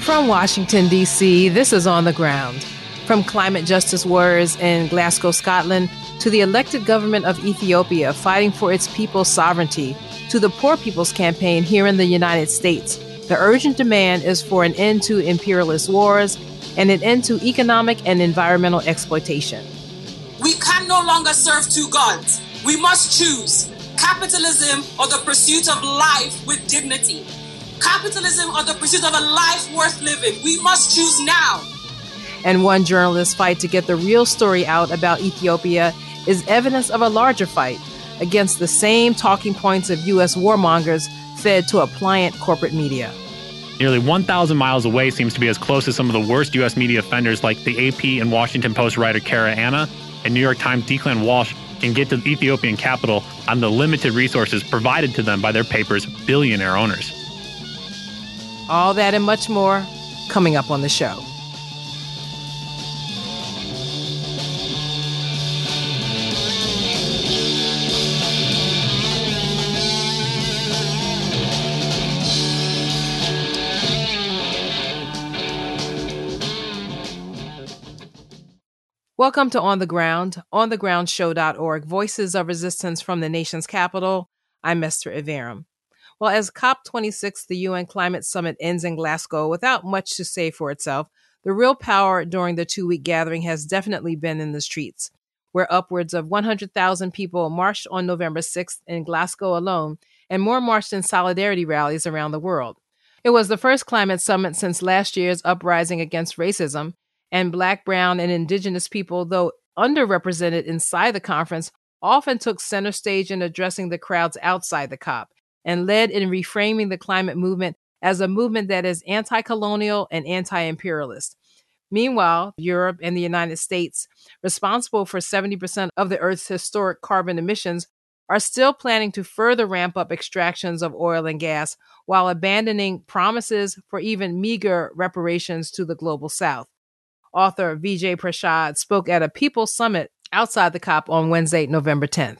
From Washington, D.C., this is On the Ground. From climate justice warriors in Glasgow, Scotland, to the elected government of Ethiopia fighting for its people's sovereignty, to the Poor People's Campaign here in the United States, the urgent demand is for an end to imperialist wars and an end to economic and environmental exploitation. We can no longer serve two gods. We must choose capitalism or the pursuit of life with dignity capitalism or the pursuit of a life worth living. We must choose now. And one journalist's fight to get the real story out about Ethiopia is evidence of a larger fight against the same talking points of U.S. warmongers fed to a pliant corporate media. Nearly 1,000 miles away seems to be as close as some of the worst U.S. media offenders like the AP and Washington Post writer Cara Anna and New York Times Declan Walsh can get to the Ethiopian capital on the limited resources provided to them by their paper's billionaire owners. All that and much more coming up on the show. Welcome to On the Ground, onthegroundshow.org, voices of resistance from the nation's capital. I'm Esther Iverem. Well, as COP26, the UN Climate Summit, ends in Glasgow without much to say for itself, the real power during the two week gathering has definitely been in the streets, where upwards of 100,000 people marched on November 6th in Glasgow alone, and more marched in solidarity rallies around the world. It was the first climate summit since last year's uprising against racism, and Black, Brown, and Indigenous people, though underrepresented inside the conference, often took center stage in addressing the crowds outside the COP and led in reframing the climate movement as a movement that is anti colonial and anti imperialist. Meanwhile, Europe and the United States, responsible for 70% of the Earth's historic carbon emissions, are still planning to further ramp up extractions of oil and gas while abandoning promises for even meager reparations to the global south. Author Vijay Prashad spoke at a People's Summit outside the COP on Wednesday, November 10th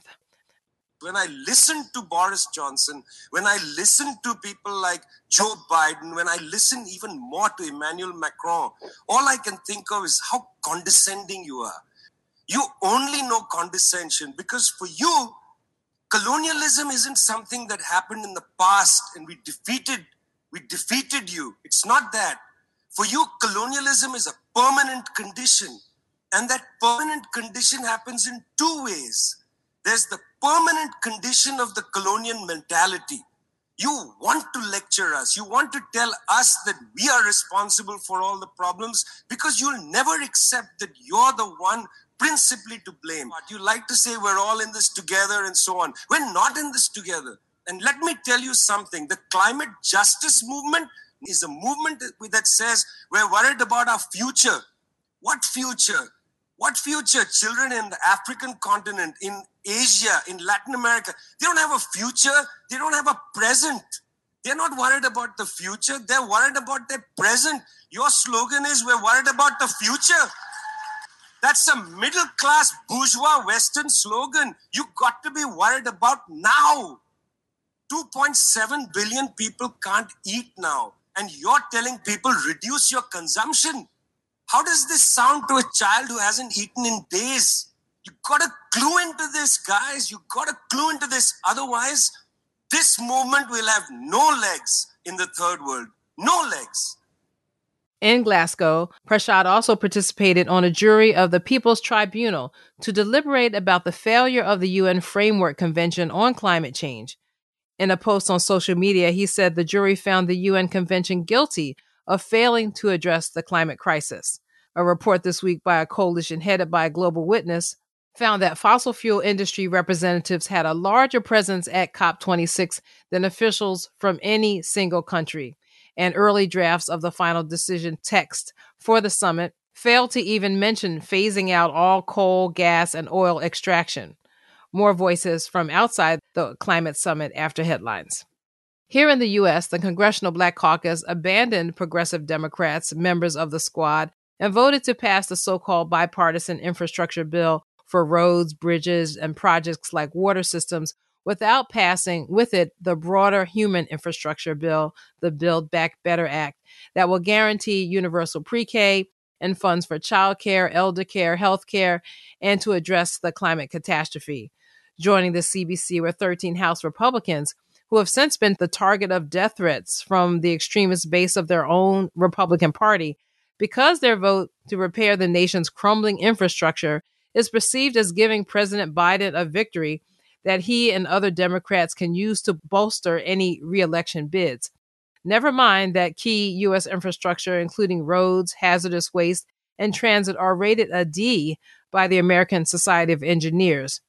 when I listen to Boris Johnson, when I listen to people like Joe Biden, when I listen even more to Emmanuel Macron, all I can think of is how condescending you are. You only know condescension because for you, colonialism isn't something that happened in the past and we defeated we defeated you. It's not that. For you, colonialism is a permanent condition. And that permanent condition happens in two ways. There's the permanent condition of the colonial mentality. You want to lecture us. You want to tell us that we are responsible for all the problems because you'll never accept that you're the one principally to blame. You like to say we're all in this together and so on. We're not in this together. And let me tell you something the climate justice movement is a movement that says we're worried about our future. What future? What future? Children in the African continent, in Asia, in Latin America, they don't have a future. They don't have a present. They're not worried about the future. They're worried about their present. Your slogan is we're worried about the future. That's a middle class bourgeois Western slogan. You got to be worried about now. 2.7 billion people can't eat now. And you're telling people reduce your consumption. How does this sound to a child who hasn't eaten in days? You gotta clue into this, guys. You gotta clue into this. Otherwise, this movement will have no legs in the third world. No legs. In Glasgow, Prashad also participated on a jury of the People's Tribunal to deliberate about the failure of the UN Framework Convention on Climate Change. In a post on social media, he said the jury found the UN Convention guilty of failing to address the climate crisis. A report this week by a coalition headed by a Global Witness found that fossil fuel industry representatives had a larger presence at COP26 than officials from any single country. And early drafts of the final decision text for the summit failed to even mention phasing out all coal, gas, and oil extraction. More voices from outside the climate summit after headlines. Here in the U.S., the Congressional Black Caucus abandoned progressive Democrats, members of the squad, and voted to pass the so called bipartisan infrastructure bill for roads, bridges, and projects like water systems without passing with it the broader human infrastructure bill, the Build Back Better Act, that will guarantee universal pre K and funds for childcare, elder care, health care, and to address the climate catastrophe. Joining the CBC were 13 House Republicans who have since been the target of death threats from the extremist base of their own Republican Party because their vote to repair the nation's crumbling infrastructure is perceived as giving President Biden a victory that he and other Democrats can use to bolster any reelection bids. Never mind that key U.S. infrastructure, including roads, hazardous waste, and transit, are rated a D by the American Society of Engineers.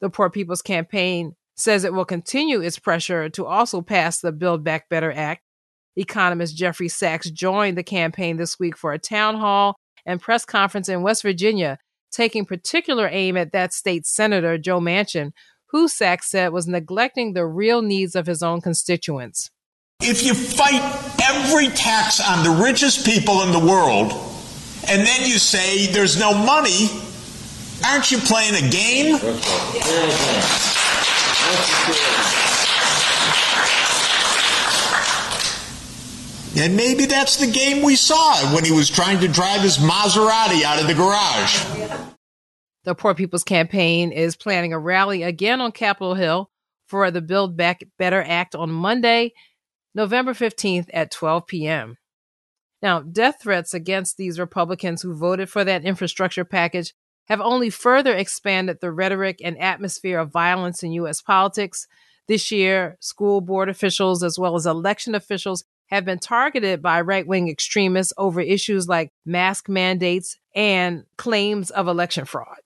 The Poor People's Campaign says it will continue its pressure to also pass the Build Back Better Act. Economist Jeffrey Sachs joined the campaign this week for a town hall and press conference in West Virginia, taking particular aim at that state Senator Joe Manchin, who Sachs said was neglecting the real needs of his own constituents. If you fight every tax on the richest people in the world, and then you say there's no money, aren't you playing a game? And maybe that's the game we saw when he was trying to drive his Maserati out of the garage. The Poor People's Campaign is planning a rally again on Capitol Hill for the Build Back Better Act on Monday, November 15th at 12 p.m. Now, death threats against these Republicans who voted for that infrastructure package have only further expanded the rhetoric and atmosphere of violence in U.S. politics. This year, school board officials as well as election officials have been targeted by right wing extremists over issues like mask mandates and claims of election fraud.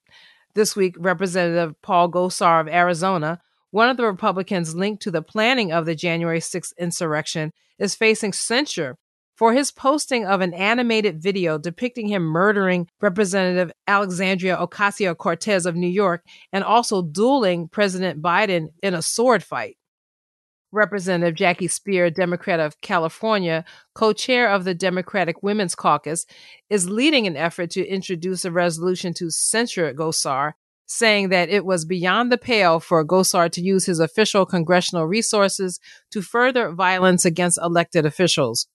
This week, Representative Paul Gosar of Arizona, one of the Republicans linked to the planning of the January 6th insurrection, is facing censure for his posting of an animated video depicting him murdering Representative Alexandria Ocasio Cortez of New York and also dueling President Biden in a sword fight. Representative Jackie Speier, Democrat of California, co chair of the Democratic Women's Caucus, is leading an effort to introduce a resolution to censure Gosar, saying that it was beyond the pale for Gosar to use his official congressional resources to further violence against elected officials.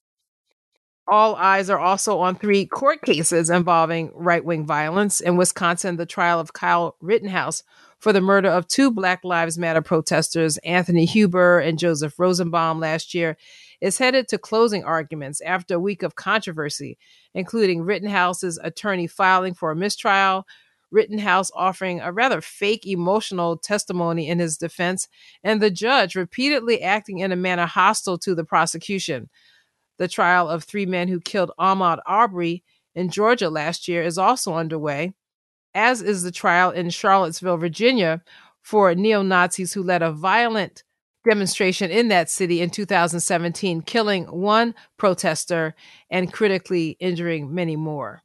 All eyes are also on three court cases involving right wing violence. In Wisconsin, the trial of Kyle Rittenhouse for the murder of two Black Lives Matter protesters, Anthony Huber and Joseph Rosenbaum, last year, is headed to closing arguments after a week of controversy, including Rittenhouse's attorney filing for a mistrial, Rittenhouse offering a rather fake emotional testimony in his defense, and the judge repeatedly acting in a manner hostile to the prosecution. The trial of three men who killed Ahmaud Arbery in Georgia last year is also underway, as is the trial in Charlottesville, Virginia, for neo Nazis who led a violent demonstration in that city in 2017, killing one protester and critically injuring many more.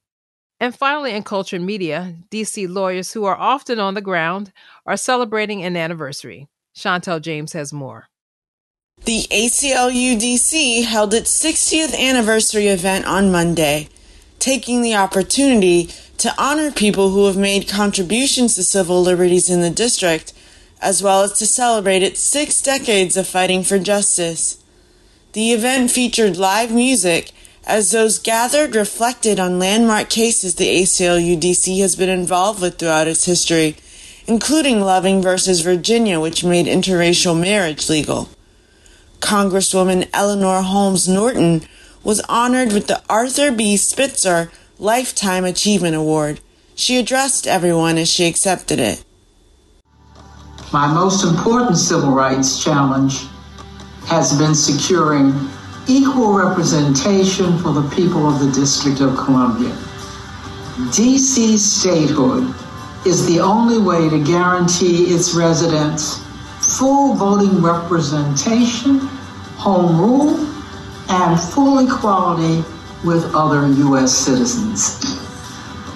And finally, in culture and media, DC lawyers who are often on the ground are celebrating an anniversary. Chantel James has more. The ACLU-DC held its 60th anniversary event on Monday, taking the opportunity to honor people who have made contributions to civil liberties in the district, as well as to celebrate its six decades of fighting for justice. The event featured live music as those gathered reflected on landmark cases the ACLU-DC has been involved with throughout its history, including Loving versus Virginia, which made interracial marriage legal. Congresswoman Eleanor Holmes Norton was honored with the Arthur B. Spitzer Lifetime Achievement Award. She addressed everyone as she accepted it. My most important civil rights challenge has been securing equal representation for the people of the District of Columbia. DC statehood is the only way to guarantee its residents full voting representation, home rule, and full equality with other U.S. citizens.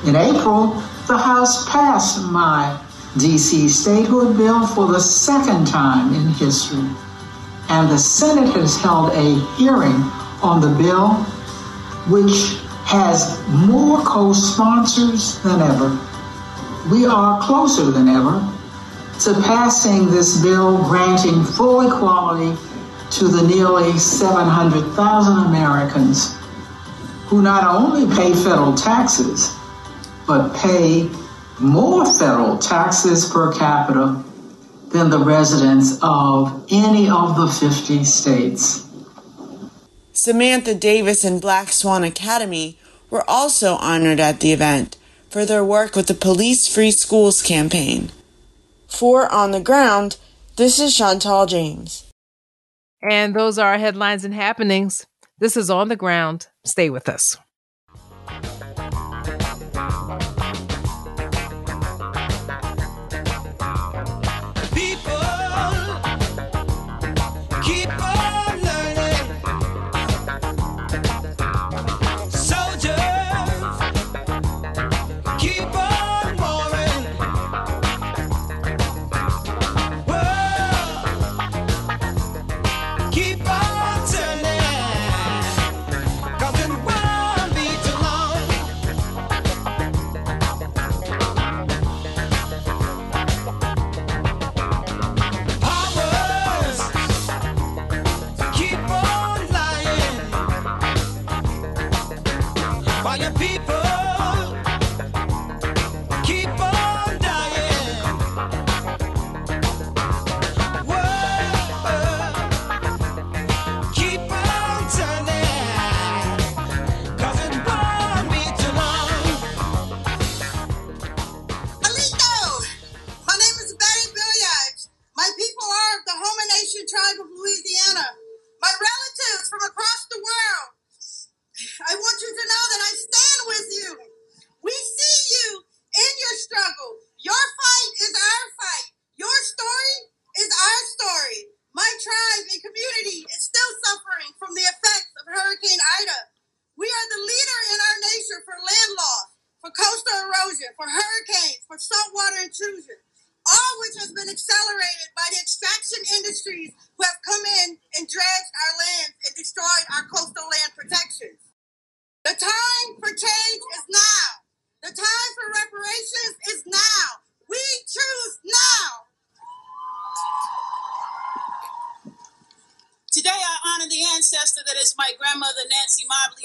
In April, the House passed my D.C. statehood bill for the second time in history. and the Senate has held a hearing on the bill, which has more co sponsors than ever. We are closer than ever to passing this bill granting full equality to the nearly 700,000 Americans who not only pay federal taxes, but pay more federal taxes per capita than the residents of any of the 50 states. Samantha Davis and Black Swan Academy were also honored at the event for their work with the Police Free Schools campaign. For On the Ground, this is Chantal James. And those are our headlines and happenings. This is On the Ground. Stay with us.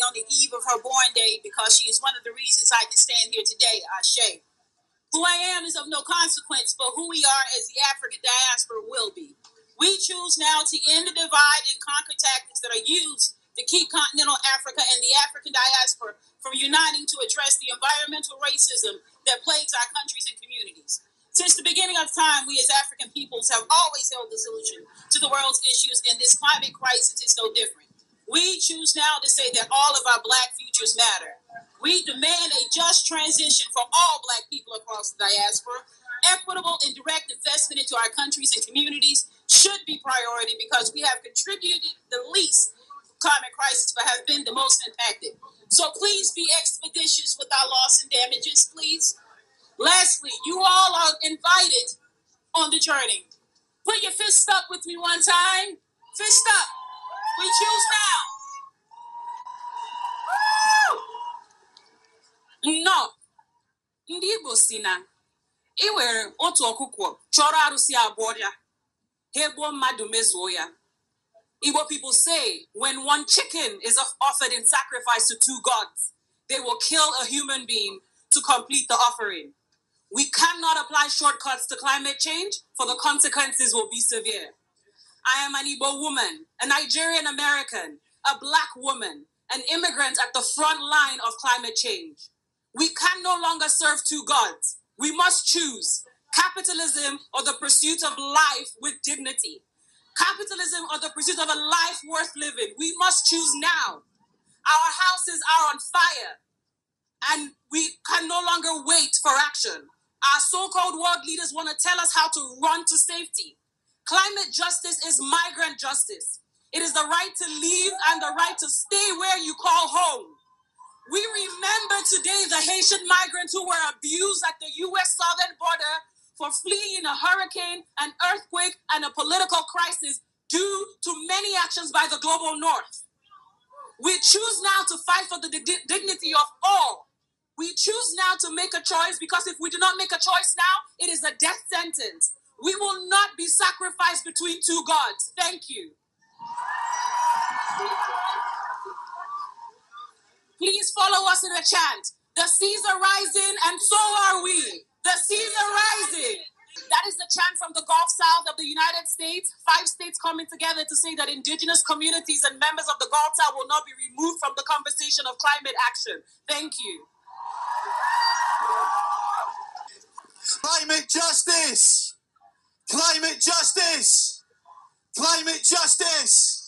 on the eve of her born day because she is one of the reasons I can stand here today, Ashe. Who I am is of no consequence, but who we are as the African diaspora will be. We choose now to end the divide and conquer tactics that are used to keep continental Africa and the African diaspora from uniting to address the environmental racism that plagues our countries and communities. Since the beginning of time, we as African peoples have always held the solution to the world's issues, and this climate crisis is no different. We choose now to say that all of our black futures matter. We demand a just transition for all black people across the diaspora. Equitable and direct investment into our countries and communities should be priority because we have contributed the least climate crisis but have been the most impacted. So please be expeditious with our loss and damages, please. Lastly, you all are invited on the journey. Put your fist up with me one time. Fist up mmadụ mezuo ya. Igbo people say when one chicken is offered in sacrifice to two gods, they will kill a human being to complete the offering. We cannot apply shortcuts to climate change, for the consequences will be severe. I am an Igbo woman, a Nigerian American, a black woman, an immigrant at the front line of climate change. We can no longer serve two gods. We must choose capitalism or the pursuit of life with dignity. Capitalism or the pursuit of a life worth living. We must choose now. Our houses are on fire and we can no longer wait for action. Our so called world leaders want to tell us how to run to safety. Climate justice is migrant justice. It is the right to leave and the right to stay where you call home. We remember today the Haitian migrants who were abused at the US southern border for fleeing a hurricane, an earthquake, and a political crisis due to many actions by the global north. We choose now to fight for the di- dignity of all. We choose now to make a choice because if we do not make a choice now, it is a death sentence. We will not be sacrificed between two gods. Thank you. Please follow us in a chant. The seas are rising, and so are we. The seas are rising. That is the chant from the Gulf South of the United States. Five states coming together to say that indigenous communities and members of the Gulf South will not be removed from the conversation of climate action. Thank you. Climate justice! Climate justice! Climate justice!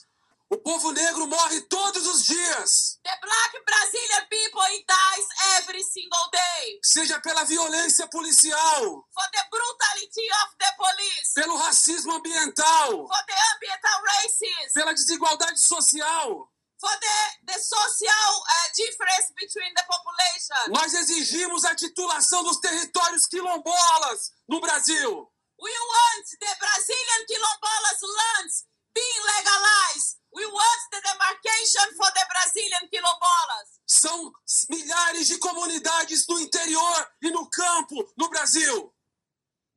O povo negro morre todos os dias. The black Brazilian people dies every single day. Seja pela violência policial. For the brutality of the police. Pelo racismo ambiental. For the ambiental racism. Pela desigualdade social. For the, the social uh, difference between the population. Nós exigimos a titulação dos territórios quilombolas no Brasil. We want the Brazilian quilombolas lands being legalized. We want the demarcation for the Brazilian quilombolas. São milhares de comunidades no interior e no campo no Brasil.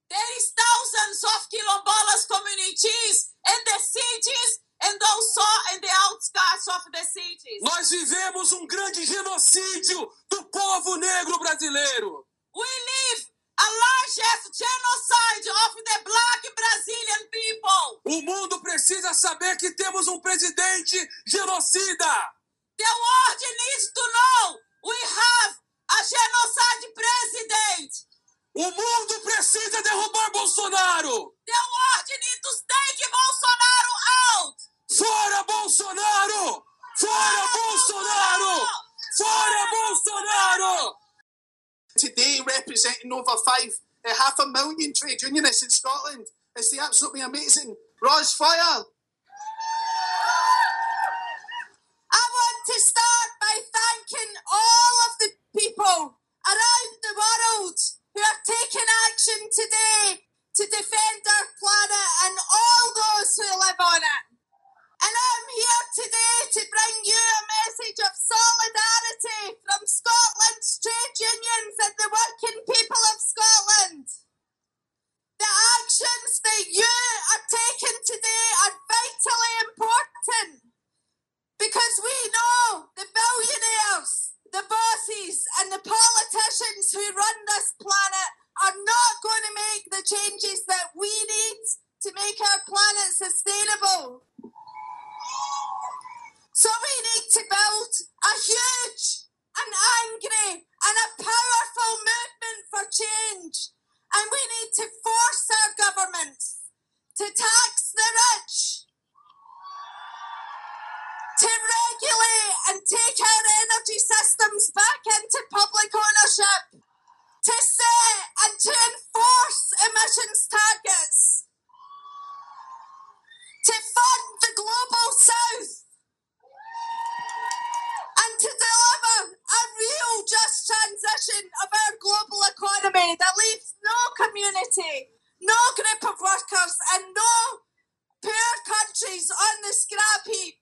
There is thousands of quilombolas communities in the cities and also in the outskirts of the cities. Nós vivemos um grande genocídio do povo negro brasileiro. We live a largest genocide of the black Brazilian people. O mundo precisa saber que temos um presidente genocida. The world needs to know we have a genocide president. O mundo precisa derrubar Bolsonaro. The world needs to take Bolsonaro out. Fora Bolsonaro! Fora Bolsonaro! Fora Bolsonaro! Today, representing over five, uh, half a million trade unionists in Scotland, it's the absolutely amazing Roz Foyer. I want to start by thanking all of the people around the world who have taken action today to defend our planet and all those who live on it. And I'm here today to bring you a message of solidarity from Scotland's trade unions and the working people of Scotland. The actions that you are taking today are vitally important because we know the billionaires, the bosses, and the politicians who run this planet are not going to make the changes that we need to make our planet sustainable. Huge and angry and a powerful movement for change. And we need to force our governments to tax the rich, to regulate and take our energy systems back into public ownership, to set and to enforce emissions targets, to fund the global south, no group of workers, and no poor countries on the scrap heap.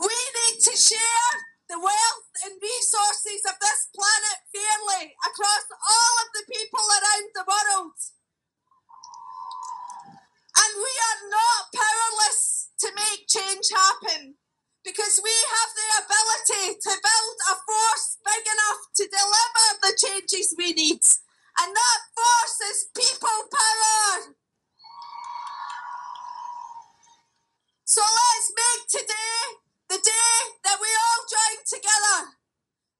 We need to share the wealth and resources of this planet fairly across all of the people around the world. And we are not powerless to make change happen because we have the ability to build a force big enough to deliver the changes we need. And that force is people power. So let's make today the day that we all join together.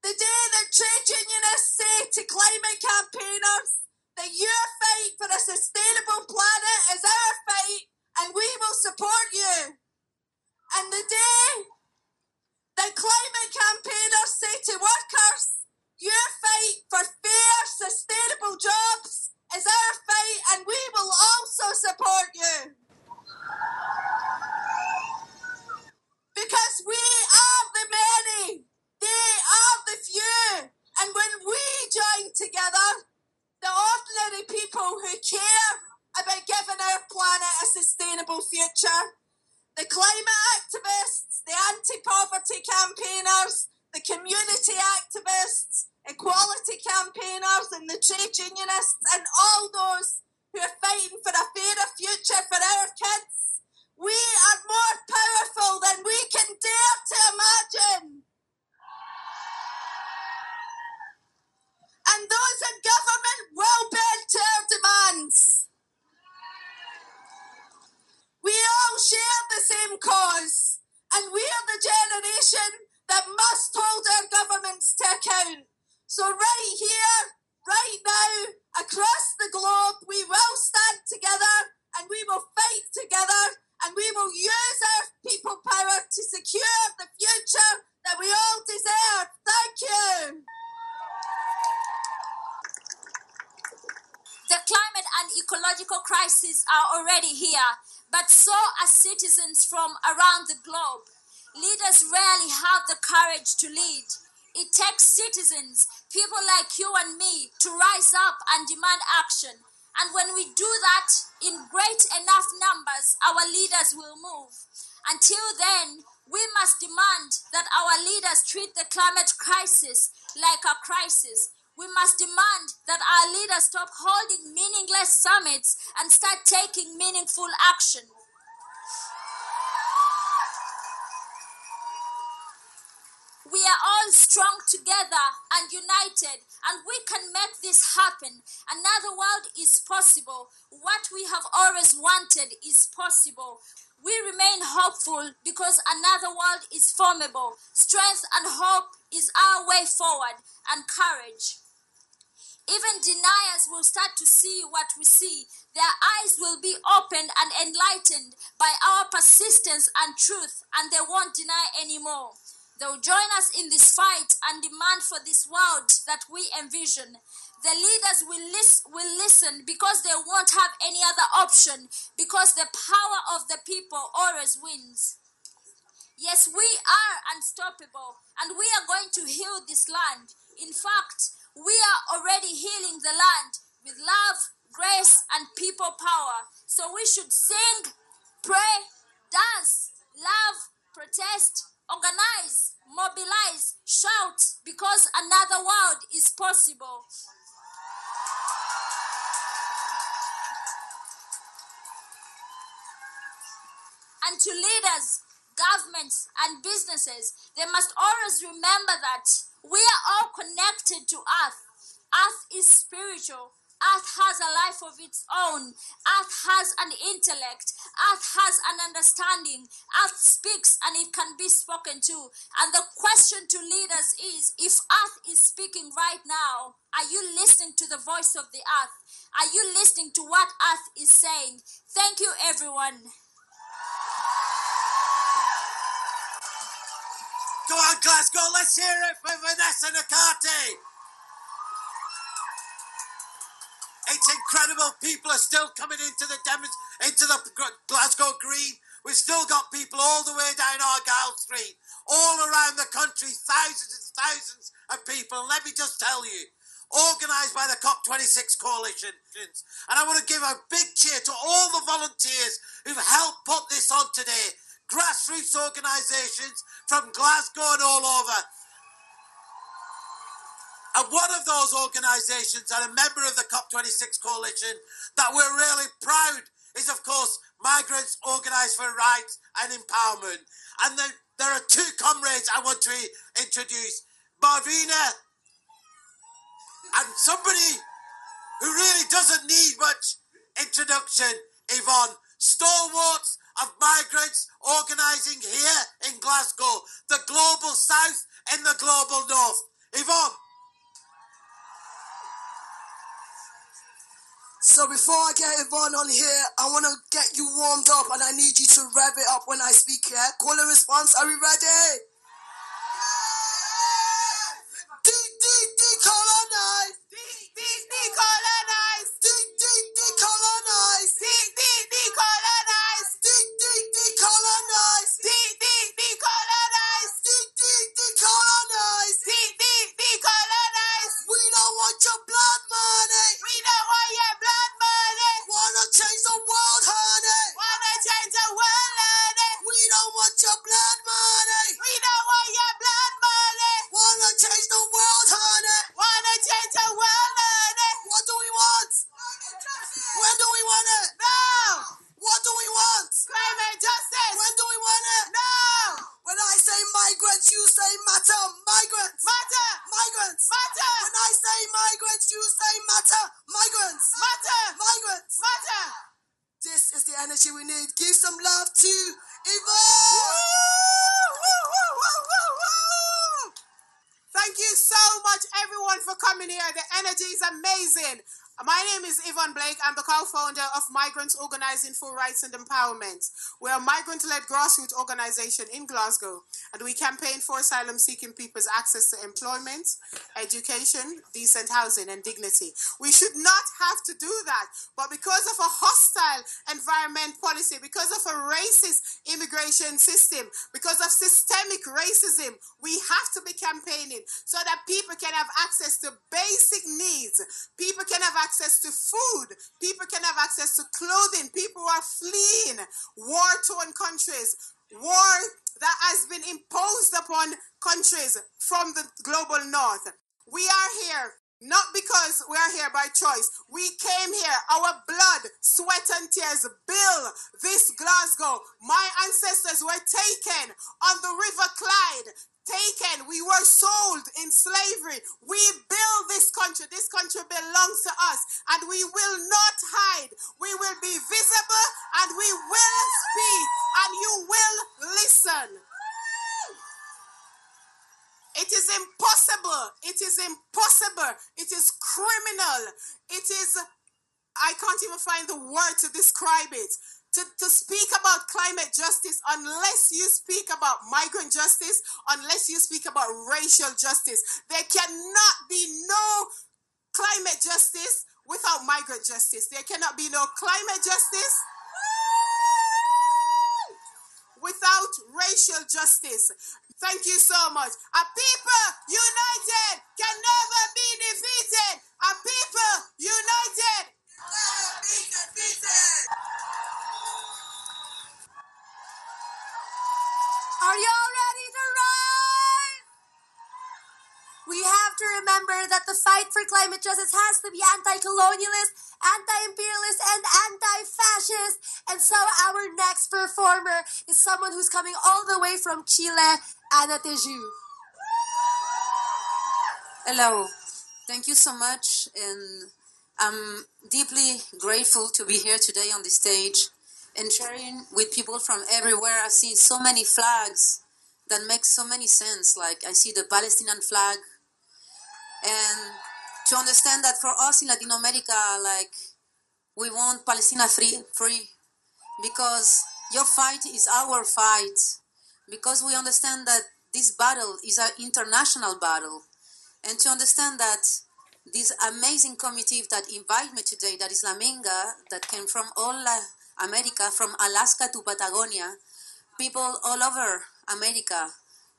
The day that trade unionists say to climate campaigners that your fight for a sustainable planet is our fight and we will support you. And the day Climate campaigners say to workers, your fight for fair, sustainable jobs is our fight and we will also support you. Strong together and united, and we can make this happen. Another world is possible. What we have always wanted is possible. We remain hopeful because another world is formable. Strength and hope is our way forward, and courage. Even deniers will start to see what we see. Their eyes will be opened and enlightened by our persistence and truth, and they won't deny anymore. They'll join us in this fight and demand for this world that we envision. The leaders will, lis- will listen because they won't have any other option, because the power of the people always wins. Yes, we are unstoppable, and we are going to heal this land. In fact, we are already healing the land with love, grace, and people power. So we should sing, pray, dance, love, protest, organize, mobilize, shout, because another world is possible. And to leaders, governments, and businesses, they must always remember that we are all connected to Earth. Earth is spiritual. Earth has a life of its own. Earth has an intellect. Earth has an understanding. Earth speaks and it can be spoken to. And the question to leaders is if Earth is speaking right now, are you listening to the voice of the Earth? Are you listening to what Earth is saying? Thank you, everyone. Go on, Glasgow, let's hear it for Vanessa Nakate. It's incredible. People are still coming into the demos, into the Glasgow Green. We've still got people all the way down Argyle Street, all around the country, thousands and thousands of people. And let me just tell you, organised by the COP26 coalition. And I want to give a big cheer to all the volunteers who've helped put this on today. Grassroots organisations from Glasgow and all over. And one of those organisations and a member of the COP26 coalition that we're really proud is, of course, Migrants Organised for Rights and Empowerment. And there, there are two comrades I want to introduce Marvina and somebody who really doesn't need much introduction, Yvonne. Stalwarts of migrants organising here in Glasgow, the global south and the global north. Yvonne. So before I get Yvonne on here, I want to get you warmed up and I need you to rev it up when I speak here. Call a response. Are we ready? Organizing for Rights and Empowerment. We're a migrant-led grassroots organization in Glasgow, and we campaign for asylum-seeking people's access to employment, education, decent housing, and dignity. We should not have to do that, but because of a hostile environment policy, because of a racist immigration system, because of systemic racism, we have to be campaigning so that people can have access to basic needs. People can have access to food. People can have access to clothing. People are fleeing war torn countries, war that has been imposed upon countries from the global north. We are here not because we are here by choice. We came here, our blood, sweat, and tears build this Glasgow. My ancestors were taken on the River Clyde taken. We were sold in slavery. We build this country. This country belongs to us, and we will not hide. We will be visible, and we will speak, and you will listen. It is impossible. It is impossible. It is criminal. It is, I can't even find the word to describe it to, to speak about climate justice unless you speak about migrant justice, unless you speak about racial justice. There cannot be no climate justice without migrant justice. There cannot be no climate justice without racial justice. Thank you so much. A people united can never be defeated. A people united. That the fight for climate justice has to be anti colonialist, anti imperialist, and anti fascist. And so, our next performer is someone who's coming all the way from Chile, Ana Tijoux. Hello. Thank you so much. And I'm deeply grateful to be here today on the stage and sharing with people from everywhere. I've seen so many flags that make so many sense. Like I see the Palestinian flag, and to understand that for us in Latin America, like we want Palestine free, free, because your fight is our fight. Because we understand that this battle is an international battle, and to understand that this amazing committee that invited me today, that is La Minga, that came from all America, from Alaska to Patagonia, people all over America,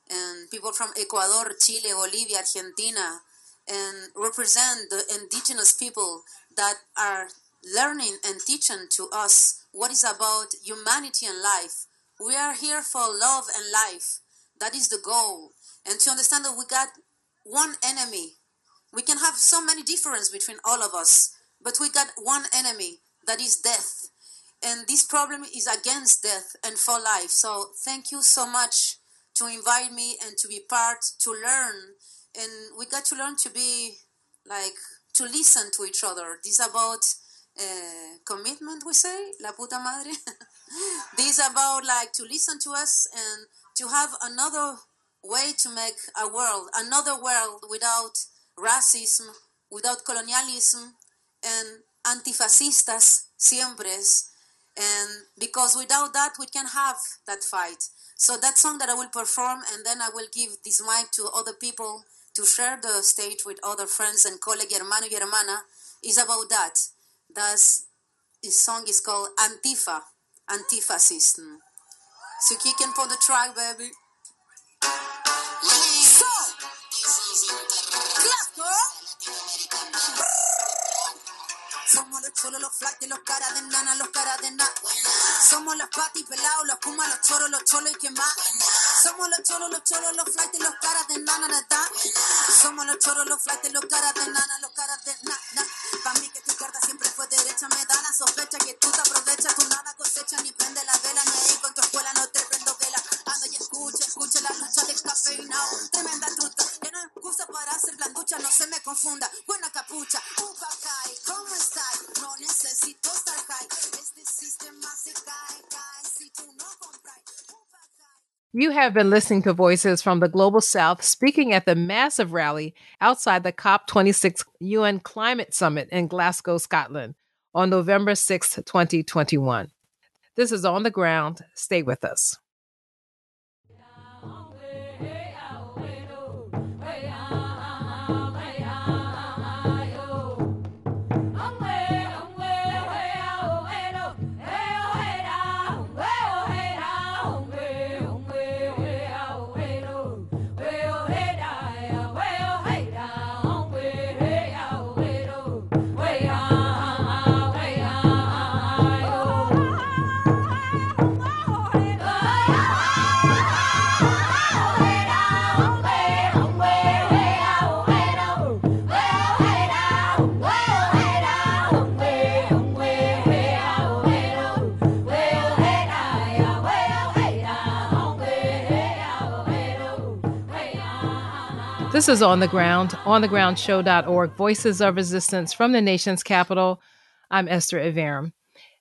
and people from Ecuador, Chile, Bolivia, Argentina, and represent the indigenous people that are learning and teaching to us what is about humanity and life. We are here for love and life. That is the goal. And to understand that we got one enemy. We can have so many differences between all of us, but we got one enemy that is death and this problem is against death and for life. So thank you so much to invite me and to be part, to learn, and we got to learn to be like to listen to each other. This about uh, commitment, we say, la puta madre. this about like to listen to us and to have another way to make a world, another world without racism, without colonialism, and antifascistas siempre and because without that we can have that fight so that song that i will perform and then i will give this mic to other people to share the stage with other friends and colleagues hermano y hermana is about that. That's, this song is called antifa antifa system. So kicking for the track baby. So, Somos los cholos, los flaques, los caras de nana, los caras de nada. Somos los patis pelados, los kumas, los choros, los cholos y que más. Somos los cholos, los cholos, los flaques, los caras de nana, nada. Somos los choros, los flaques, los caras de nana, los caras de nada. Para mí que tu izquierda siempre fue derecha, me da la sospecha que tú te aprovechas, tú nada cosecha, ni prende la vela, ni ahí con tu escuela no te escucha, escucha la lucha cafeinado. Oh, tremenda truta, no excusa para hacer blanducha, no se me confunda. Buena capucha, upa cae, ¿cómo? No necesito estar high. Este sistema se cae, cae si tú no compras. You have been listening to voices from the Global South speaking at the massive rally outside the COP26 UN Climate Summit in Glasgow, Scotland on November 6, 2021. This is On the Ground. Stay with us. This is On the Ground, onthegroundshow.org, Voices of Resistance from the nation's capital. I'm Esther Iverem.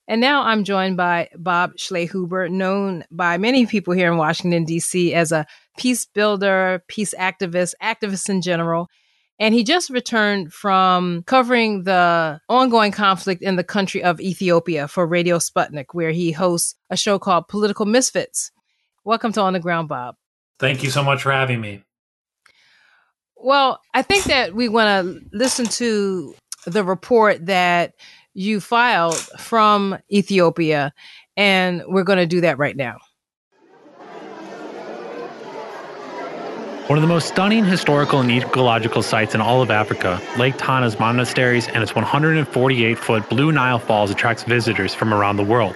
And now I'm joined by Bob Schlehuber, known by many people here in Washington, D.C. as a peace builder, peace activist, activist in general. And he just returned from covering the ongoing conflict in the country of Ethiopia for Radio Sputnik, where he hosts a show called Political Misfits. Welcome to On the Ground, Bob. Thank you so much for having me. Well, I think that we want to listen to the report that you filed from Ethiopia, and we're going to do that right now. One of the most stunning historical and ecological sites in all of Africa, Lake Tana's monasteries and its 148 foot Blue Nile Falls attracts visitors from around the world.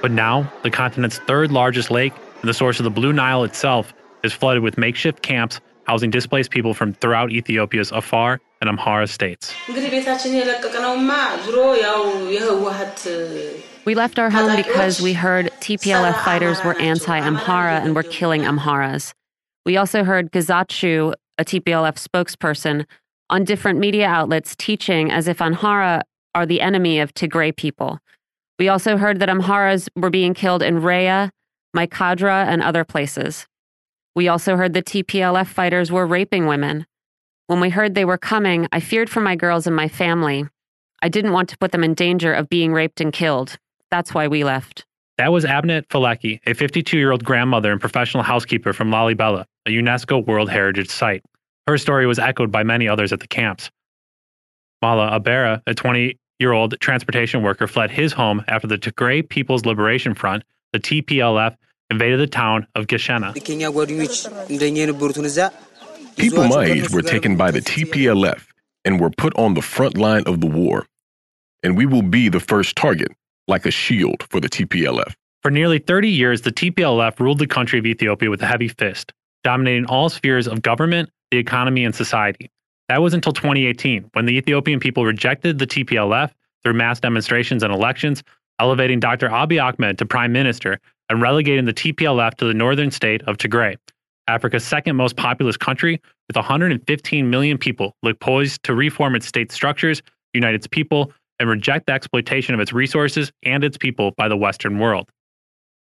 But now, the continent's third largest lake and the source of the Blue Nile itself is flooded with makeshift camps housing displaced people from throughout Ethiopia's Afar and Amhara states. We left our home because we heard TPLF fighters were anti Amhara and were killing Amharas. We also heard Getachew, a TPLF spokesperson, on different media outlets teaching as if Amhara are the enemy of Tigray people. We also heard that Amharas were being killed in Raya, Maikadra, and other places. We also heard the TPLF fighters were raping women. When we heard they were coming, I feared for my girls and my family. I didn't want to put them in danger of being raped and killed. That's why we left. That was Abnet Faleki, a 52 year old grandmother and professional housekeeper from Lalibela, a UNESCO World Heritage Site. Her story was echoed by many others at the camps. Mala Abera, a 20 year old transportation worker, fled his home after the Tigray People's Liberation Front, the TPLF, invaded the town of Geshena. People my age were taken by the TPLF and were put on the front line of the war. And we will be the first target, like a shield for the TPLF. For nearly 30 years, the TPLF ruled the country of Ethiopia with a heavy fist, dominating all spheres of government, the economy, and society. That was until 2018, when the Ethiopian people rejected the TPLF through mass demonstrations and elections, elevating Dr. Abiy Ahmed to prime minister and relegating the TPLF to the northern state of Tigray. Africa's second most populous country, with 115 million people, look poised to reform its state structures, unite its people, and reject the exploitation of its resources and its people by the Western world.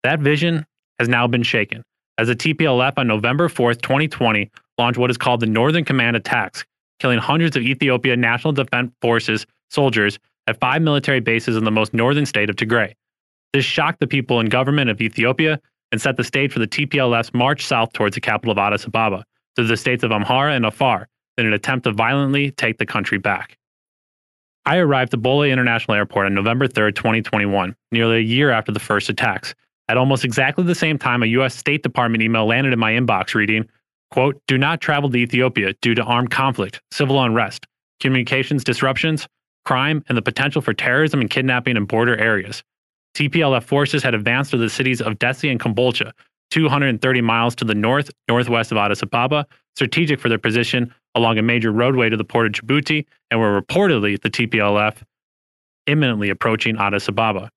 That vision has now been shaken, as the TPLF on November 4, 2020, launched what is called the Northern Command Attacks, killing hundreds of Ethiopia National Defense Forces soldiers at five military bases in the most northern state of Tigray. This shocked the people and government of Ethiopia and set the stage for the TPLF's march south towards the capital of Addis Ababa, to the states of Amhara and Afar, in an attempt to violently take the country back. I arrived at Bole International Airport on November 3, 2021, nearly a year after the first attacks. At almost exactly the same time, a U.S. State Department email landed in my inbox reading, quote, Do not travel to Ethiopia due to armed conflict, civil unrest, communications disruptions, crime, and the potential for terrorism and kidnapping in border areas. TPLF forces had advanced to the cities of Dessie and Kombolcha, 230 miles to the north northwest of Addis Ababa, strategic for their position along a major roadway to the port of Djibouti, and were reportedly the TPLF imminently approaching Addis Ababa.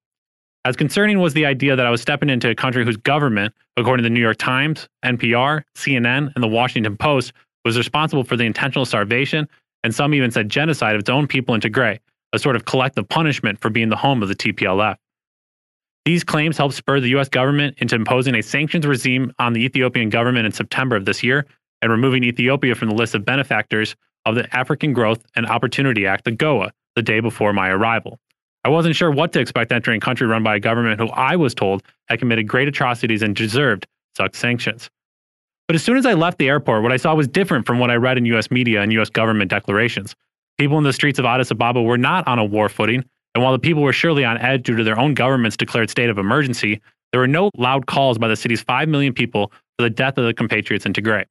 As concerning was the idea that I was stepping into a country whose government, according to the New York Times, NPR, CNN, and the Washington Post, was responsible for the intentional starvation, and some even said genocide of its own people in Tigray, a sort of collective punishment for being the home of the TPLF. These claims helped spur the U.S. government into imposing a sanctions regime on the Ethiopian government in September of this year and removing Ethiopia from the list of benefactors of the African Growth and Opportunity Act, the GOA, the day before my arrival. I wasn't sure what to expect entering a country run by a government who I was told had committed great atrocities and deserved such sanctions. But as soon as I left the airport, what I saw was different from what I read in US media and US government declarations. People in the streets of Addis Ababa were not on a war footing, and while the people were surely on edge due to their own government's declared state of emergency, there were no loud calls by the city's 5 million people for the death of the compatriots in Tigray.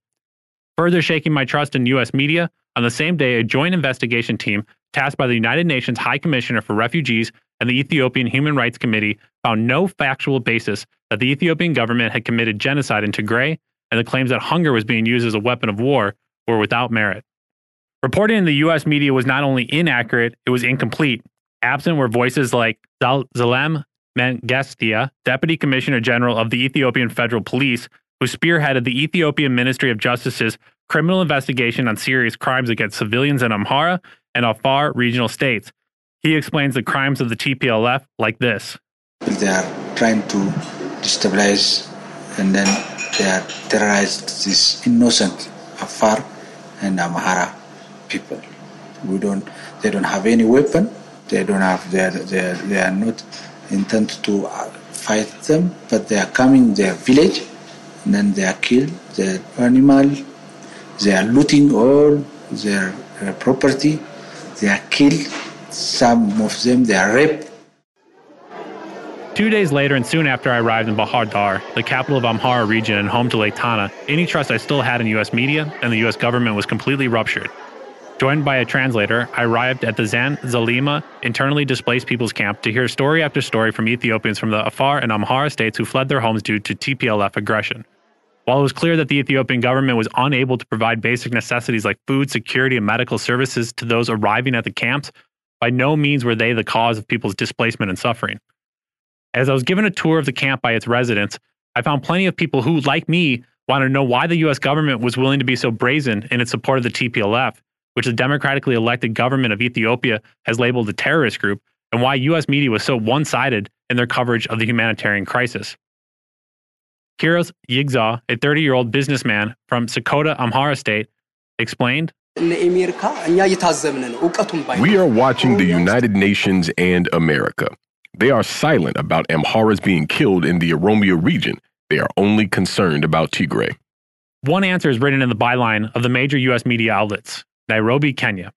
Further shaking my trust in US media, on the same day, a joint investigation team tasked by the United Nations High Commissioner for Refugees and the Ethiopian Human Rights Committee found no factual basis that the Ethiopian government had committed genocide in Tigray, and the claims that hunger was being used as a weapon of war were without merit. Reporting in the US media was not only inaccurate, it was incomplete. Absent were voices like Zalem Mengestia, Deputy Commissioner General of the Ethiopian Federal Police, who spearheaded the Ethiopian Ministry of Justice's criminal investigation on serious crimes against civilians in Amhara and Afar regional states. He explains the crimes of the TPLF like this They are trying to destabilize and then they are terrorized these innocent Afar and Amhara people. We don't, they don't have any weapon. They don't have, they are, they are, not intent to uh, fight them, but they are coming their village and then they are killed the animal. They are looting all their, their property. They are killed. Some of them they are raped. Two days later, and soon after I arrived in Bahar Dar, the capital of Amhara region and home to Lake Tana, any trust I still had in US media and the US government was completely ruptured. Joined by a translator, I arrived at the Zenzelima internally displaced people's camp to hear story after story from Ethiopians from the Afar and Amhara states who fled their homes due to TPLF aggression. While it was clear that the Ethiopian government was unable to provide basic necessities like food, security, and medical services to those arriving at the camps, by no means were they the cause of people's displacement and suffering. As I was given a tour of the camp by its residents, I found plenty of people who, like me, wanted to know why the US government was willing to be so brazen in its support of the TPLF, which the democratically elected government of Ethiopia has labeled a terrorist group, and why US media was so one sided in their coverage of the humanitarian crisis. Kiros Yigza, a 30 year old businessman from Sakota, Amhara State, explained We are watching the United Nations and America. They are silent about Amharas being killed in the Oromia region. They are only concerned about Tigray. One answer is written in the byline of the major U.S. media outlets Nairobi, Kenya.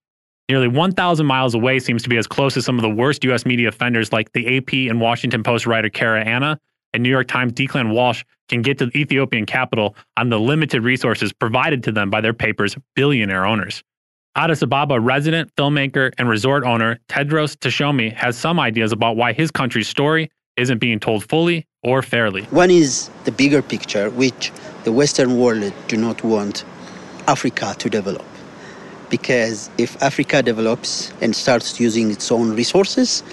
Nearly 1,000 miles away seems to be as close as some of the worst U.S. media offenders like the AP and Washington Post writer Cara Anna and New York Times Declan Walsh can get to the Ethiopian capital on the limited resources provided to them by their paper's billionaire owners. Addis Ababa resident, filmmaker, and resort owner Tedros Tashomi has some ideas about why his country's story isn't being told fully or fairly. One is the bigger picture, which the Western world do not want Africa to develop. Because if Africa develops and starts using its own resources,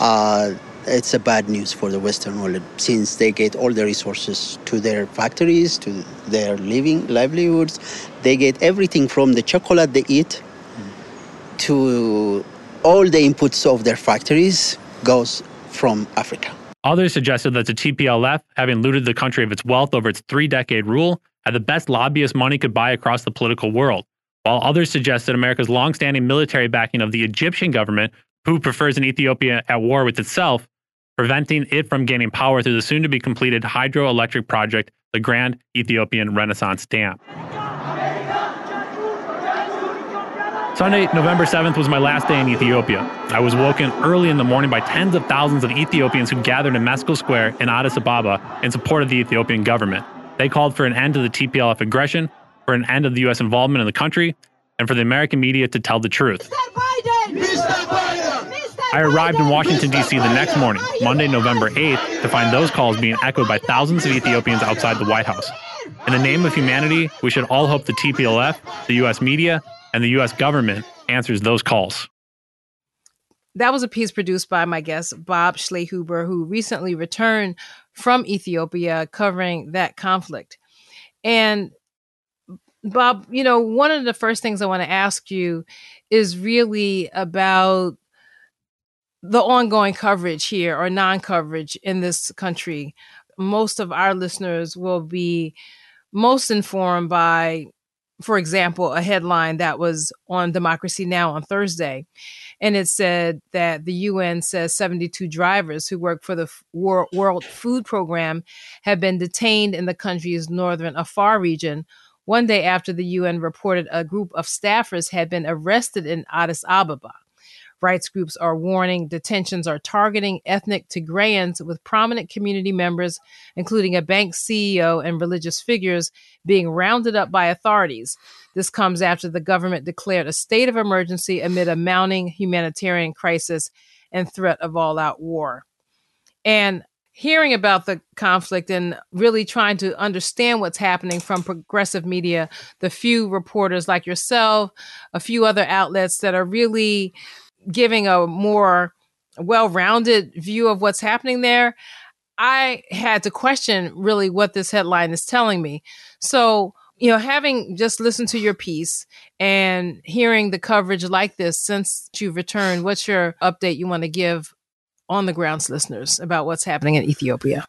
uh, it's a bad news for the Western world since they get all the resources to their factories, to their living livelihoods. They get everything from the chocolate they eat to all the inputs of their factories goes from Africa. Others suggested that the TPLF, having looted the country of its wealth over its three decade rule, had the best lobbyist money could buy across the political world, while others suggested America's long-standing military backing of the Egyptian government, who prefers an Ethiopia at war with itself, preventing it from gaining power through the soon to be completed hydroelectric project, the Grand Ethiopian Renaissance Dam. Sunday, November 7th was my last day in Ethiopia. I was woken early in the morning by tens of thousands of Ethiopians who gathered in Meskel Square in Addis Ababa in support of the Ethiopian government. They called for an end to the TPLF aggression, for an end of the U.S. involvement in the country, and for the American media to tell the truth. Mr. Biden! Mr. Biden! I arrived in Washington, D.C. the next morning, Monday, November 8th, to find those calls being echoed by thousands of Ethiopians outside the White House. In the name of humanity, we should all hope the TPLF, the U.S. media, and the U.S. government answers those calls. That was a piece produced by my guest, Bob Schlehuber, who recently returned from Ethiopia covering that conflict. And Bob, you know, one of the first things I want to ask you is really about the ongoing coverage here or non coverage in this country. Most of our listeners will be most informed by, for example, a headline that was on Democracy Now! on Thursday. And it said that the UN says 72 drivers who work for the World Food Program have been detained in the country's northern Afar region one day after the UN reported a group of staffers had been arrested in Addis Ababa. Rights groups are warning detentions are targeting ethnic Tigrayans with prominent community members, including a bank CEO and religious figures, being rounded up by authorities. This comes after the government declared a state of emergency amid a mounting humanitarian crisis and threat of all out war. And hearing about the conflict and really trying to understand what's happening from progressive media, the few reporters like yourself, a few other outlets that are really giving a more well-rounded view of what's happening there, I had to question really what this headline is telling me. So, you know, having just listened to your piece and hearing the coverage like this since you've returned, what's your update you want to give on the grounds listeners about what's happening in Ethiopia?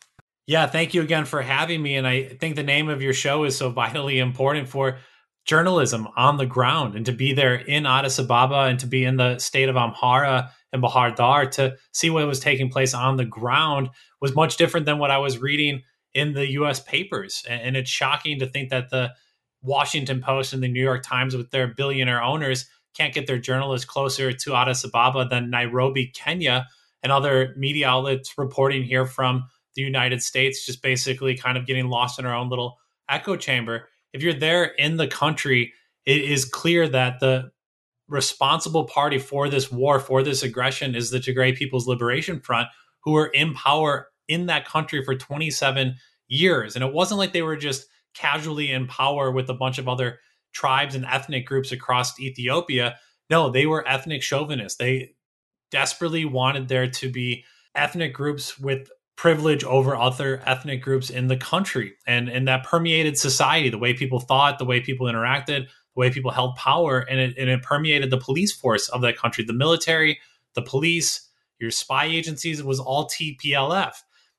Yeah, thank you again for having me. And I think the name of your show is so vitally important for journalism on the ground and to be there in Addis Ababa and to be in the state of Amhara and Bahar Dar to see what was taking place on the ground was much different than what I was reading in the US papers. And it's shocking to think that the Washington Post and the New York Times, with their billionaire owners, can't get their journalists closer to Addis Ababa than Nairobi, Kenya, and other media outlets reporting here from the United States, just basically kind of getting lost in our own little echo chamber if you're there in the country, it is clear that the responsible party for this war, for this aggression, is the Tigray People's Liberation Front, who were in power in that country for 27 years. And it wasn't like they were just casually in power with a bunch of other tribes and ethnic groups across Ethiopia. No, they were ethnic chauvinists. They desperately wanted there to be ethnic groups with privilege over other ethnic groups in the country. And and that permeated society the way people thought the way people interacted the way people held power and it, and it permeated the police force of that country the military the police your spy agencies it was all tplf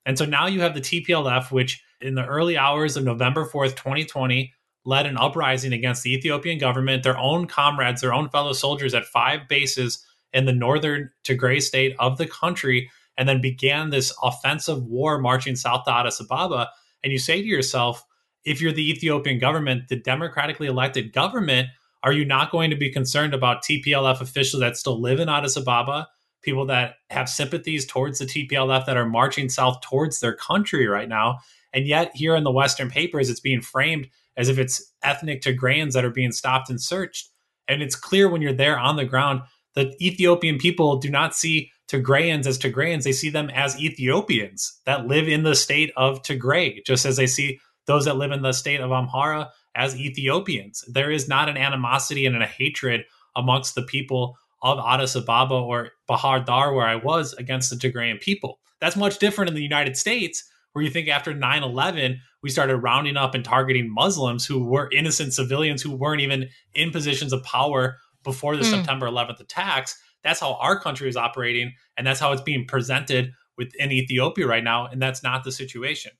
and so now you have the tplf which in the early hours of november 4th 2020 led an uprising against the ethiopian government their own comrades their own fellow soldiers at five bases in the northern tigray state of the country and then began this offensive war marching south to Addis Ababa. And you say to yourself, if you're the Ethiopian government, the democratically elected government, are you not going to be concerned about TPLF officials that still live in Addis Ababa, people that have sympathies towards the TPLF that are marching south towards their country right now? And yet, here in the Western papers, it's being framed as if it's ethnic Tigrayans that are being stopped and searched. And it's clear when you're there on the ground, the Ethiopian people do not see Tigrayans as Tigrayans, they see them as Ethiopians that live in the state of Tigray, just as they see those that live in the state of Amhara as Ethiopians. There is not an animosity and a hatred amongst the people of Addis Ababa or Bahar Dar, where I was, against the Tigrayan people. That's much different in the United States, where you think after 9 11, we started rounding up and targeting Muslims who were innocent civilians who weren't even in positions of power before the mm. September 11th attacks. That's how our country is operating, and that's how it's being presented within Ethiopia right now. And that's not the situation.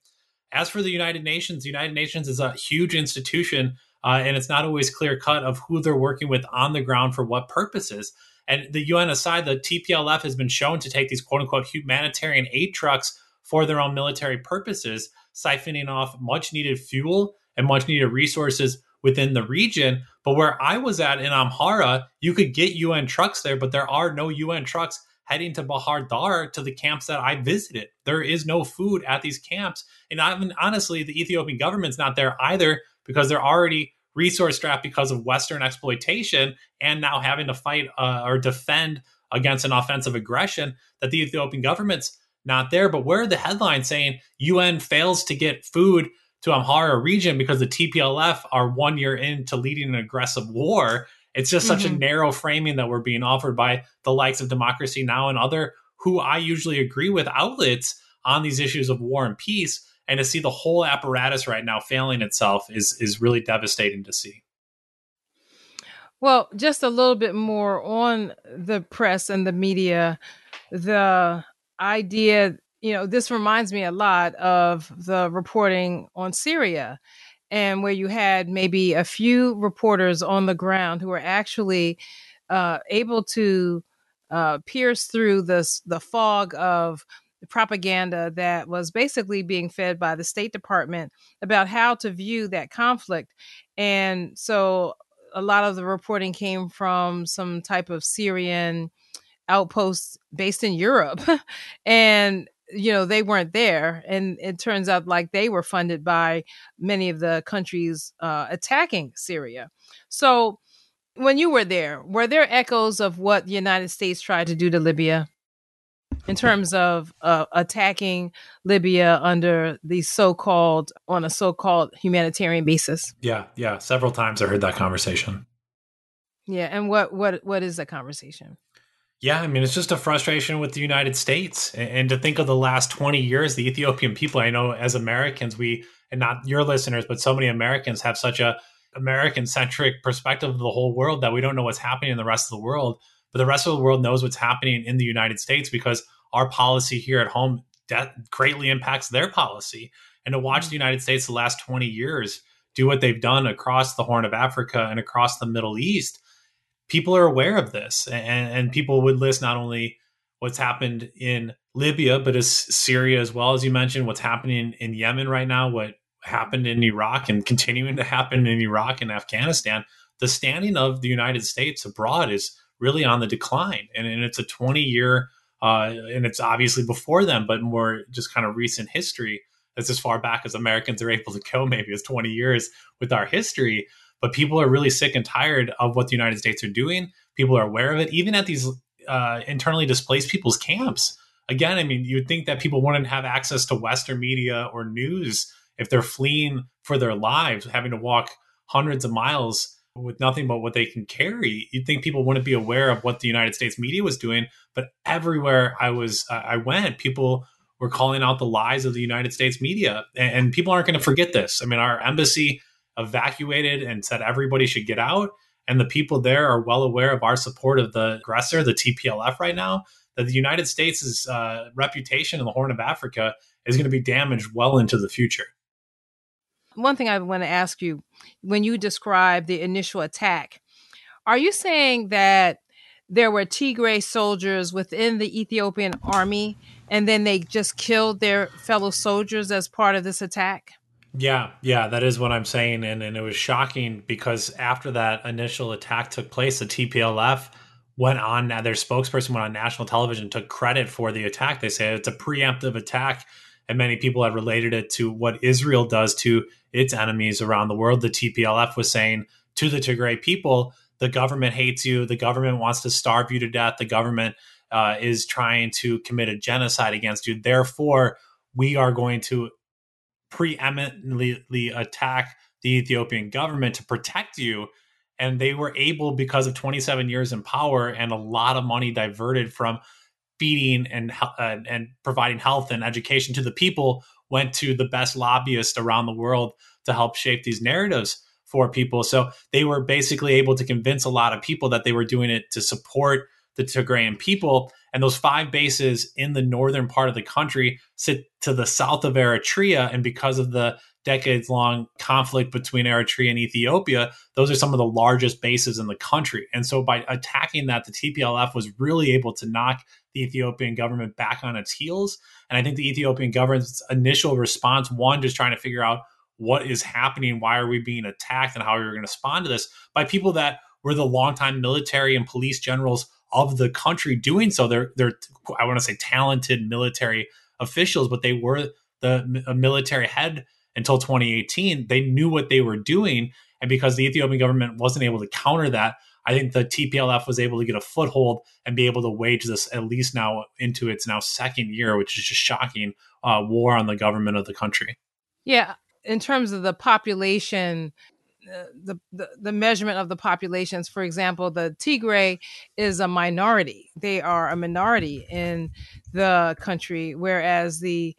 As for the United Nations, the United Nations is a huge institution, uh, and it's not always clear cut of who they're working with on the ground for what purposes. And the UN aside, the TPLF has been shown to take these quote unquote humanitarian aid trucks for their own military purposes, siphoning off much needed fuel and much needed resources within the region. But where I was at in Amhara, you could get UN trucks there, but there are no UN trucks heading to Bahar Dar to the camps that I visited. There is no food at these camps. And I mean, honestly, the Ethiopian government's not there either because they're already resource strapped because of Western exploitation and now having to fight uh, or defend against an offensive aggression that the Ethiopian government's not there. But where are the headlines saying UN fails to get food to Amhara region because the TPLF are one year into leading an aggressive war. It's just mm-hmm. such a mm-hmm. narrow framing that we're being offered by the likes of Democracy Now! and other who I usually agree with outlets on these issues of war and peace. And to see the whole apparatus right now failing itself is is really devastating to see. Well, just a little bit more on the press and the media the idea, you know, this reminds me a lot of the reporting on Syria and where you had maybe a few reporters on the ground who were actually uh, able to uh, pierce through this the fog of propaganda that was basically being fed by the State Department about how to view that conflict, and so a lot of the reporting came from some type of Syrian outpost based in Europe, and you know they weren't there and it turns out like they were funded by many of the countries uh, attacking syria. So when you were there were there echoes of what the united states tried to do to libya? In terms of uh, attacking libya under the so-called on a so-called humanitarian basis? Yeah yeah several times i heard that conversation. Yeah and what what what is that conversation yeah, I mean, it's just a frustration with the United States. And to think of the last 20 years, the Ethiopian people, I know as Americans, we, and not your listeners, but so many Americans have such a American centric perspective of the whole world that we don't know what's happening in the rest of the world. But the rest of the world knows what's happening in the United States because our policy here at home that greatly impacts their policy. And to watch mm-hmm. the United States the last 20 years do what they've done across the Horn of Africa and across the Middle East people are aware of this and, and people would list not only what's happened in Libya, but as Syria as well as you mentioned, what's happening in Yemen right now, what happened in Iraq and continuing to happen in Iraq and Afghanistan. The standing of the United States abroad is really on the decline, and, and it's a 20 year, uh, and it's obviously before them, but more just kind of recent history. That's as far back as Americans are able to go, maybe as 20 years with our history but people are really sick and tired of what the United States are doing. People are aware of it, even at these uh, internally displaced people's camps. Again, I mean, you'd think that people wouldn't have access to Western media or news if they're fleeing for their lives, having to walk hundreds of miles with nothing but what they can carry. You'd think people wouldn't be aware of what the United States media was doing, but everywhere I was, uh, I went, people were calling out the lies of the United States media, and, and people aren't going to forget this. I mean, our embassy evacuated and said everybody should get out. And the people there are well aware of our support of the aggressor, the TPLF, right now. That the United States' uh, reputation in the Horn of Africa is going to be damaged well into the future. One thing I want to ask you when you describe the initial attack, are you saying that there were Tigray soldiers within the Ethiopian army and then they just killed their fellow soldiers as part of this attack? Yeah, yeah, that is what I'm saying. And, and it was shocking because after that initial attack took place, the TPLF went on, their spokesperson went on national television, took credit for the attack. They say it's a preemptive attack. And many people have related it to what Israel does to its enemies around the world. The TPLF was saying to the Tigray people, the government hates you. The government wants to starve you to death. The government uh, is trying to commit a genocide against you. Therefore, we are going to preeminently attack the Ethiopian government to protect you. And they were able, because of 27 years in power and a lot of money diverted from feeding and uh, and providing health and education to the people, went to the best lobbyists around the world to help shape these narratives for people. So they were basically able to convince a lot of people that they were doing it to support the Tigrayan people. And those five bases in the northern part of the country sit to the south of Eritrea. And because of the decades long conflict between Eritrea and Ethiopia, those are some of the largest bases in the country. And so by attacking that, the TPLF was really able to knock the Ethiopian government back on its heels. And I think the Ethiopian government's initial response, one, just trying to figure out what is happening, why are we being attacked, and how are we going to respond to this by people that were the longtime military and police generals of the country doing so. They're they're I want to say talented military officials, but they were the military head until 2018. They knew what they were doing, and because the Ethiopian government wasn't able to counter that, I think the TPLF was able to get a foothold and be able to wage this at least now into its now second year, which is just shocking uh, war on the government of the country. Yeah, in terms of the population the, the, measurement of the populations. For example, the Tigray is a minority; they are a minority in the country, whereas the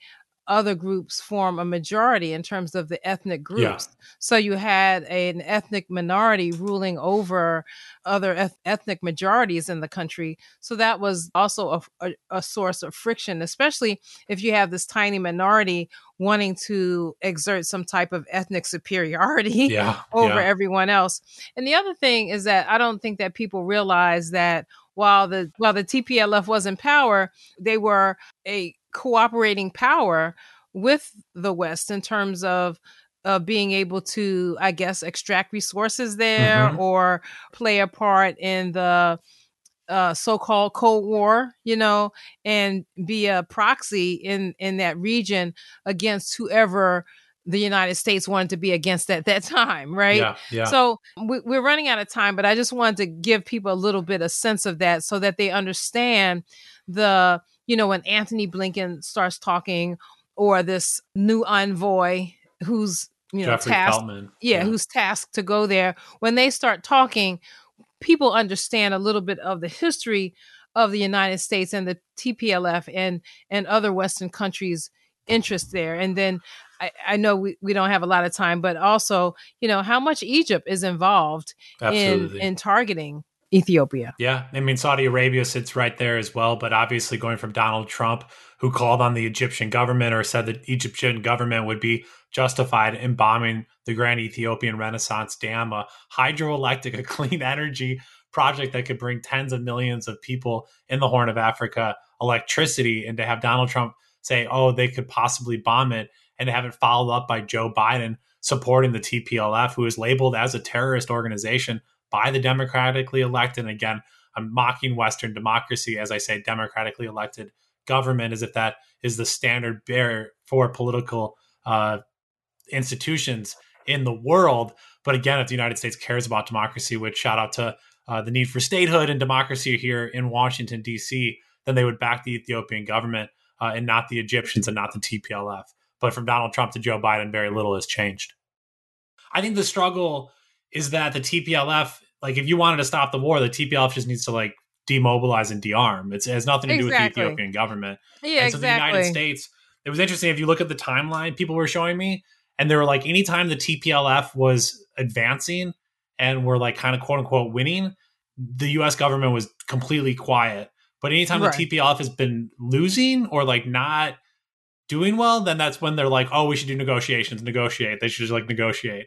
other groups form a majority in terms of the ethnic groups. Yeah. So you had a, an ethnic minority ruling over other eth- ethnic majorities in the country. So that was also a, a, a, source of friction, especially if you have this tiny minority wanting to exert some type of ethnic superiority yeah, over yeah. everyone else. And the other thing is that I don't think that people realize that while the while the TPLF was in power, they were a cooperating power with the West in terms of uh, being able to, I guess, extract resources there mm-hmm. or play a part in the uh, so-called Cold War, you know, and be a proxy in in that region against whoever the United States wanted to be against at that time, right? Yeah, yeah. So we, we're running out of time, but I just wanted to give people a little bit of sense of that so that they understand the, you know, when Antony Blinken starts talking or this new envoy who's you know Jeffrey tasked, Yeah, yeah, who's tasked to go there. When they start talking, people understand a little bit of the history of the United States and the TPLF and and other Western countries' interest there. And then I, I know we, we don't have a lot of time, but also, you know, how much Egypt is involved Absolutely. in in targeting Ethiopia. Yeah. I mean, Saudi Arabia sits right there as well. But obviously, going from Donald Trump, who called on the Egyptian government or said that Egyptian government would be justified in bombing the Grand Ethiopian Renaissance Dam, a hydroelectric, a clean energy project that could bring tens of millions of people in the Horn of Africa electricity. And to have Donald Trump say, oh, they could possibly bomb it, and to have it followed up by Joe Biden supporting the TPLF, who is labeled as a terrorist organization by the democratically elected. And again, I'm mocking Western democracy as I say democratically elected government, as if that is the standard bearer for political uh, institutions in the world. But again, if the United States cares about democracy, which shout out to uh, the need for statehood and democracy here in Washington, D.C., then they would back the Ethiopian government uh, and not the Egyptians and not the TPLF. But from Donald Trump to Joe Biden, very little has changed. I think the struggle is that the TPLF, like if you wanted to stop the war, the TPLF just needs to like demobilize and dearm. It's, it has nothing to do with the Ethiopian government. Yeah, and so exactly. the United States, it was interesting if you look at the timeline people were showing me, and they were like, anytime the TPLF was advancing and were like kind of quote unquote winning, the US government was completely quiet. But anytime Right. the TPLF has been losing or like not doing well, then that's when they're like, oh, we should do negotiations, negotiate. They should just like negotiate.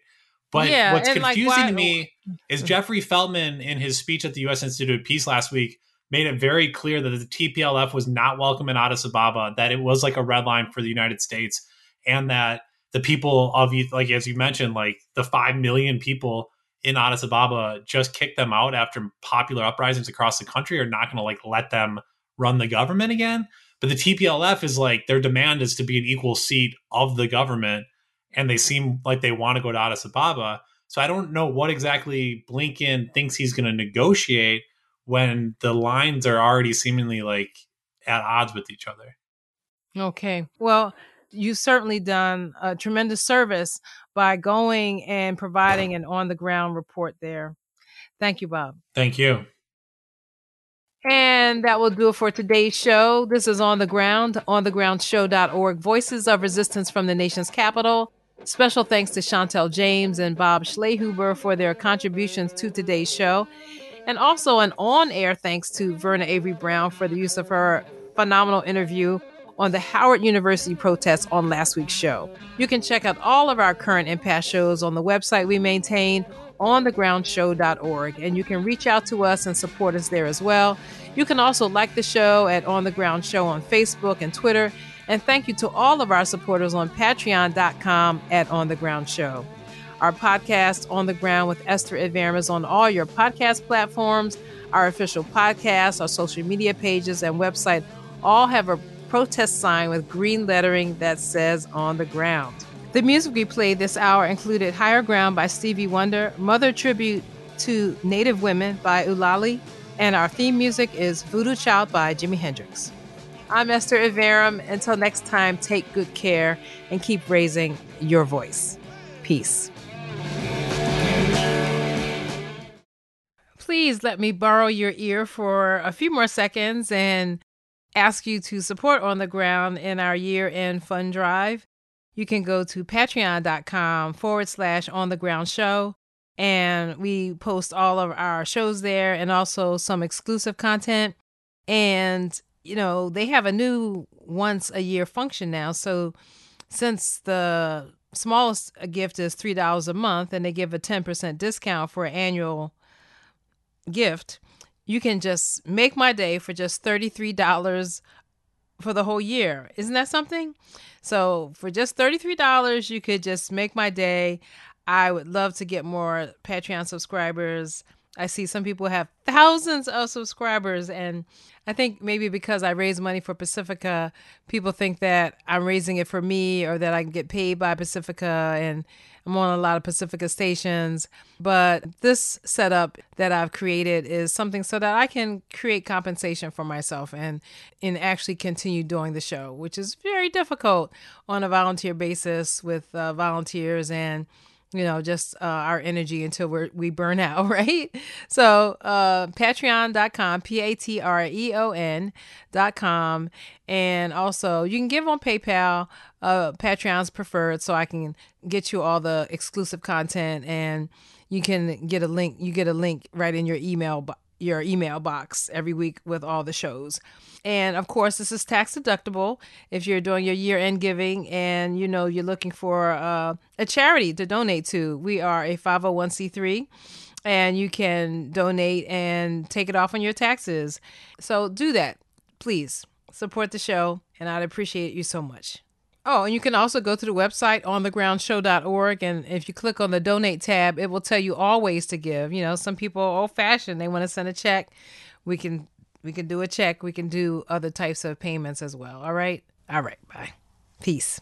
But Yeah, what's and, like, confusing why- to me is mm-hmm. Jeffrey Feltman in his speech at the U.S. Institute of Peace last week made it very clear that the TPLF was not welcome in Addis Ababa, that it was like a red line for the United States, and that the people of like as you mentioned, like the five million people in Addis Ababa just kicked them out after popular uprisings across the country are not going to like let them run the government again. But the TPLF is like their demand is to be an equal seat of the government, and they seem like they want to go to Addis Ababa. So I don't know what exactly Blinken thinks he's going to negotiate when the lines are already seemingly like at odds with each other. Okay. Well, you've certainly done a tremendous service by going and providing an on the ground report there. Thank you, Bob. Thank you. And that will do it for today's show. This is On the Ground, onthegroundshow.org, Voices of Resistance from the Nation's Capital. Special thanks to Chantel James and Bob Schlehuber for their contributions to today's show. And also an on air thanks to Verna Avery Brown for the use of her phenomenal interview on the Howard University protests on last week's show. You can check out all of our current and past shows on the website we maintain, onthegroundshow.org, and you can reach out to us and support us there as well. You can also like the show at On the Ground Show on Facebook and Twitter. And thank you to all of our supporters on patreon.com at On the Ground Show. Our podcast, On the Ground with Esther Iverem, is on all your podcast platforms. Our official podcast, our social media pages, and website all have a protest sign with green lettering that says On the Ground. The music we played this hour included Higher Ground by Stevie Wonder, Mother Tribute to Native Women by Ulali, and our theme music is Voodoo Child by Jimi Hendrix. I'm Esther Iverem. Until next time, take good care and keep raising your voice. Peace. Please let me borrow your ear for a few more seconds and ask you to support On the Ground in our year end fund drive. You can go to patreon.com forward slash On the Ground Show. And we post all of our shows there and also some exclusive content. And, you know, they have a new once a year function now. So since the smallest gift is $3 a month and they give a 10% discount for an annual gift, you can just make my day for just $33 for the whole year. Isn't that something? So, for just $33, you could just make my day. I would love to get more Patreon subscribers. I see some people have thousands of subscribers, and I think maybe because I raise money for Pacifica, people think that I'm raising it for me or that I can get paid by Pacifica, and I'm on a lot of Pacifica stations. But this setup that I've created is something so that I can create compensation for myself and and actually continue doing the show, which is very difficult on a volunteer basis with uh, volunteers and you know, just uh, our energy until we we burn out, right? So, uh, patreon.com, P A T R E O N.com. And also, you can give on PayPal. Uh, Patreon's preferred, so I can get you all the exclusive content and you can get a link. You get a link right in your email your email box every week with all the shows. And of course, this is tax deductible if you're doing your year end giving and you know you're looking for uh, a charity to donate to. We are a 501c3 and you can donate and take it off on your taxes. So do that, please. Support the show, and I'd appreciate you so much. Oh, and you can also go to the website onthegroundshow.org. And if you click on the donate tab, it will tell you all ways to give. You know, some people are old fashioned, they want to send a check. We can we can do a check. We can do other types of payments as well. All right. All right. Bye. Peace.